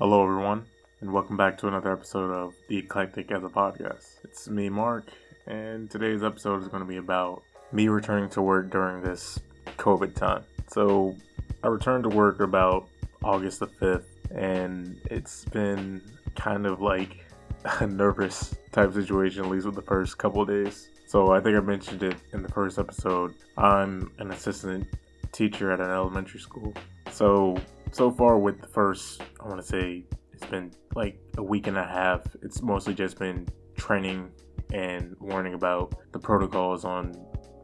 Hello, everyone, and welcome back to another episode of The Eclectic as a Podcast. It's me, Marc, and today's episode is going to be about me returning to work during this COVID time. So, I returned to work about August the 5th, and it's been kind of like a nervous type situation, at least with the first couple days. So, I think I mentioned it in the first episode. I'm an assistant teacher at an elementary school. So, so far with the first, I want to say it's been like a week and a half. It's mostly just been training and learning about the protocols on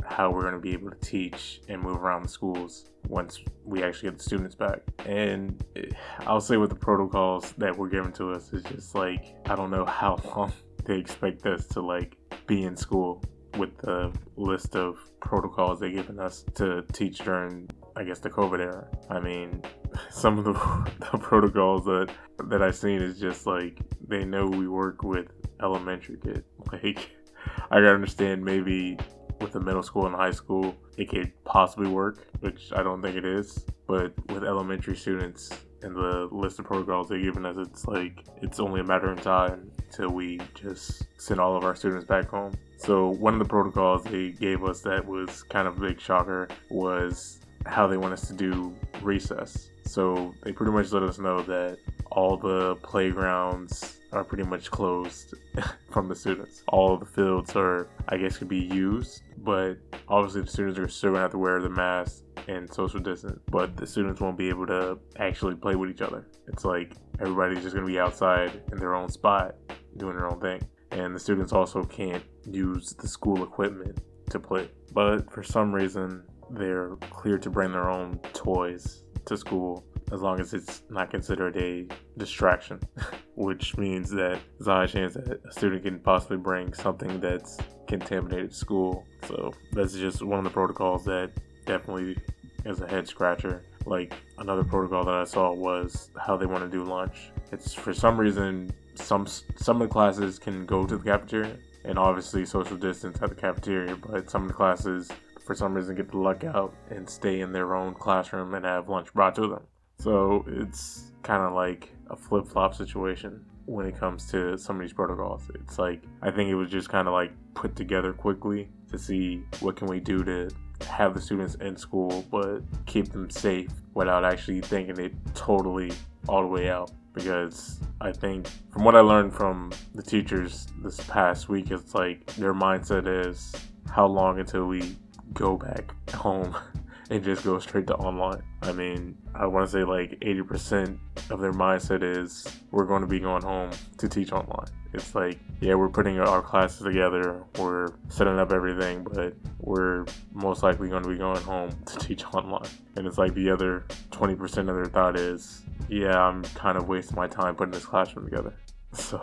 how we're going to be able to teach and move around the schools once we actually get the students back. And eh, I'll say with the protocols that were given to us is just like I don't know how long they expect us to like be in school with the list of protocols they've given us to teach during I guess the COVID era. I mean, some of the, the protocols that that I've seen is just like they know we work with elementary kids. Like I gotta understand maybe with the middle school and high school it could possibly work, which I don't think it is. But with elementary students and the list of protocols they've given us, it's like it's only a matter of time till we just send all of our students back home. So one of the protocols they gave us that was kind of a big shocker was how they want us to do recess. So they pretty much let us know that all the playgrounds are pretty much closed from the students. All the fields are, I guess, could be used, but obviously the students are still gonna have to wear the mask and social distance. But the students won't be able to actually play with each other. It's like everybody's just gonna be outside in their own spot doing their own thing, and the students also can't use the school equipment to play. But for some reason, they're clear to bring their own toys to school as long as it's not considered a distraction, which means that there's a high chance that a student can possibly bring something that's contaminated to school. So that's just one of the protocols that definitely is a head scratcher. Like another protocol that I saw was how they want to do lunch. It's for some reason some some of the classes can go to the cafeteria and obviously social distance at the cafeteria, but some of the classes for some reason get the luck out and stay in their own classroom and have lunch brought to them. So it's kind of like a flip flop situation when it comes to some of these protocols. It's like I think it was just kind of like put together quickly to see what can we do to have the students in school but keep them safe without actually thinking it totally all the way out because I think from what I learned from the teachers this past week it's like their mindset is how long until we go back home and just go straight to online. I mean, I want to say like 80% of their mindset is we're going to be going home to teach online. It's like, yeah, we're putting our classes together, we're setting up everything, but we're most likely going to be going home to teach online. And it's like the other 20% of their thought is, yeah, I'm kind of wasting my time putting this classroom together. So,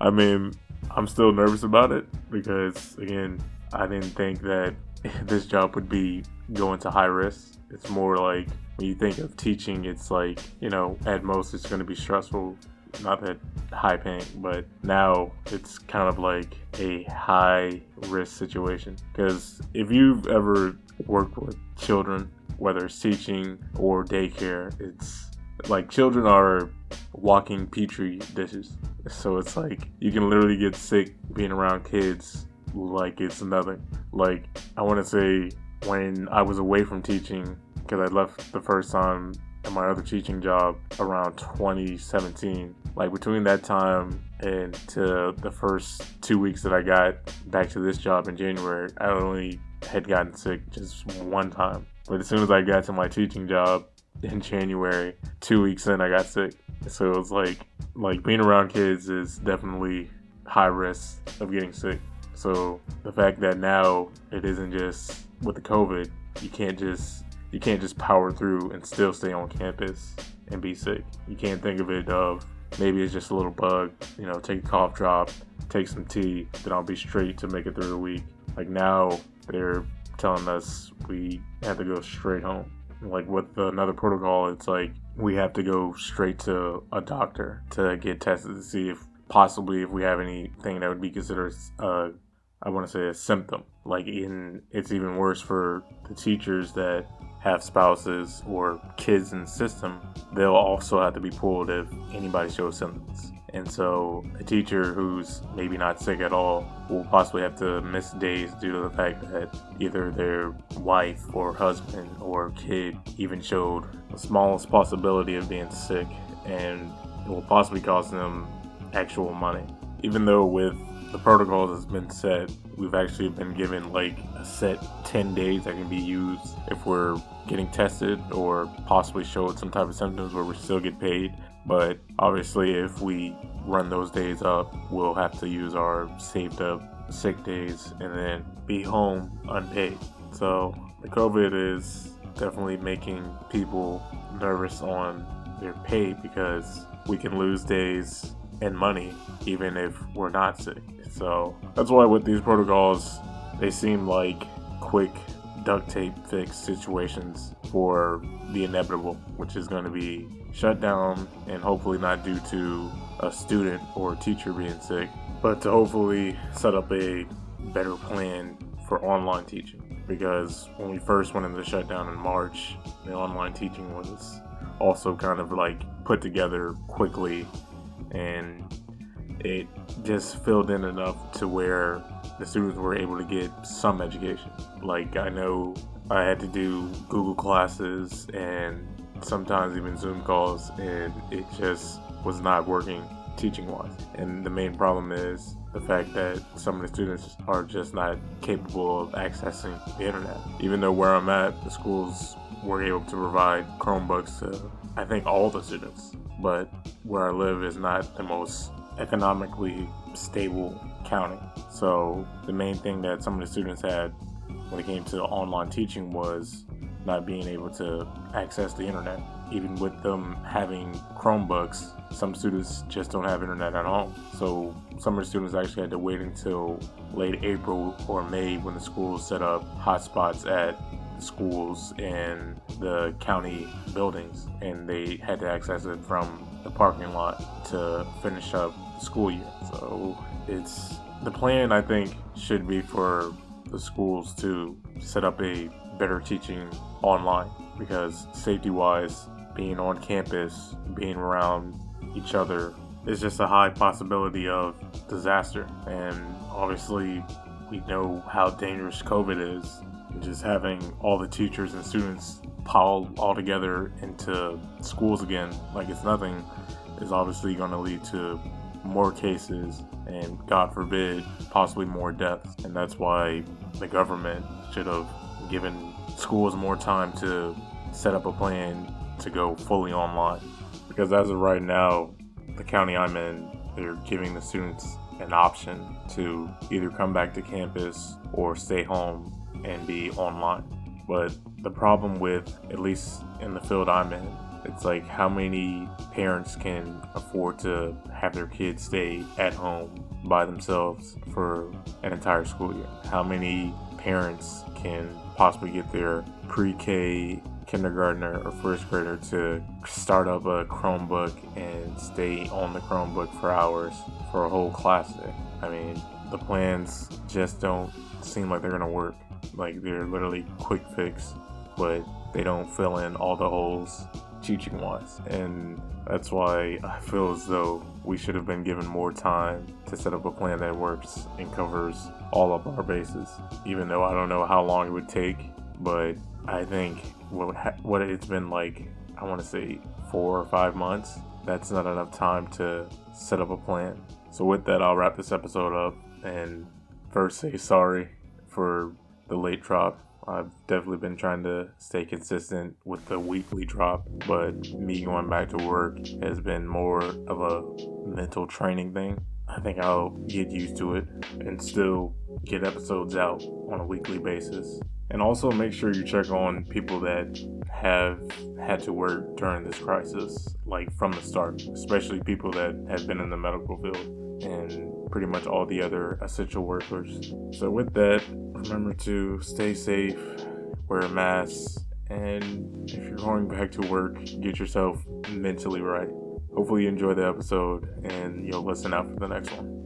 I mean, I'm still nervous about it because, again, I didn't think that this job would be going to high risk. It's more like when you think of teaching, it's like, you know, at most it's going to be stressful, not that high paying, but now it's kind of like a high risk situation. Because if you've ever worked with children, whether it's teaching or daycare, it's like children are walking petri dishes. So it's like you can literally get sick being around kids like it's nothing. Like I want to say when I was away from teaching because I left the first time at my other teaching job around 2017. Like between that time and to the first two weeks that I got back to this job in January, I only had gotten sick just one time. But as soon as I got to my teaching job in January, two weeks in, I got sick. So it was like, like being around kids is definitely high risk of getting sick. So the fact that now it isn't just with the COVID, you can't just you can't just power through and still stay on campus and be sick. You can't think of it of maybe it's just a little bug, you know, take a cough drop, take some tea, then I'll be straight to make it through the week. Like now they're telling us we have to go straight home. Like with another protocol, it's like we have to go straight to a doctor to get tested to see if possibly if we have anything that would be considered uh, I want to say a symptom. Like in, it's even worse for the teachers that have spouses or kids in the system, they'll also have to be pulled if anybody shows symptoms. And so a teacher who's maybe not sick at all will possibly have to miss days due to the fact that either their wife or husband or kid even showed the smallest possibility of being sick and it will possibly cost them actual money. Even though with the protocols that's been set, we've actually been given like a set 10 days that can be used if we're getting tested or possibly showed some type of symptoms where we still get paid. But obviously, if we run those days up, we'll have to use our saved up sick days and then be home unpaid. So the COVID is definitely making people nervous on their pay because we can lose days and money even if we're not sick. So that's why with these protocols, they seem like quick duct tape fix situations for the inevitable, which is going to be shut down and hopefully not due to a student or teacher being sick, but to hopefully set up a better plan for online teaching. Because when we first went into the shutdown in March, the online teaching was also kind of like put together quickly and it just filled in enough to where the students were able to get some education. Like I know I had to do Google classes and sometimes even Zoom calls, and it just was not working teaching wise. And the main problem is the fact that some of the students are just not capable of accessing the internet. Even though where I'm at, the schools were able to provide Chromebooks to I think all the students, but where I live is not the most economically stable county. So the main thing that some of the students had when it came to online teaching was not being able to access the internet. Even with them having Chromebooks, some students just don't have internet at home. So some of the students actually had to wait until late April or May when the schools set up hotspots at schools and the county buildings and they had to access it from the parking lot to finish up school year. So it's the plan I think should be for the schools to set up a better teaching online because safety wise, being on campus, being around each other is just a high possibility of disaster. And obviously, we know how dangerous COVID is. Just having all the teachers and students piled all together into schools again, like it's nothing, is obviously going to lead to more cases and, God forbid, possibly more deaths. And that's why the government should have given schools more time to set up a plan to go fully online. Because as of right now, the county I'm in, they're giving the students an option to either come back to campus or stay home and be online. But the problem with, at least in the field I'm in, it's like how many parents can afford to have their kids stay at home by themselves for an entire school year? How many parents can possibly get their pre K kindergartner or first grader to start up a Chromebook and stay on the Chromebook for hours for a whole class day. I mean, the plans just don't seem like they're gonna work. Like they're literally quick fix, but they don't fill in all the holes teaching wise. And that's why I feel as though we should have been given more time to set up a plan that works and covers all of our bases. Even though I don't know how long it would take, but I think what ha- what it's been like, I want to say four or five months. That's not enough time to set up a plan. So with that, I'll wrap this episode up and first say sorry for the late drop. I've definitely been trying to stay consistent with the weekly drop, but me going back to work has been more of a mental training thing. I think I'll get used to it and still get episodes out on a weekly basis. And also make sure you check on people that have had to work during this crisis, like from the start, especially people that have been in the medical field and pretty much all the other essential workers. So, with that, remember to stay safe, wear a mask, and if you're going back to work, get yourself mentally right. Hopefully, you enjoy the episode and you'll listen out for the next one.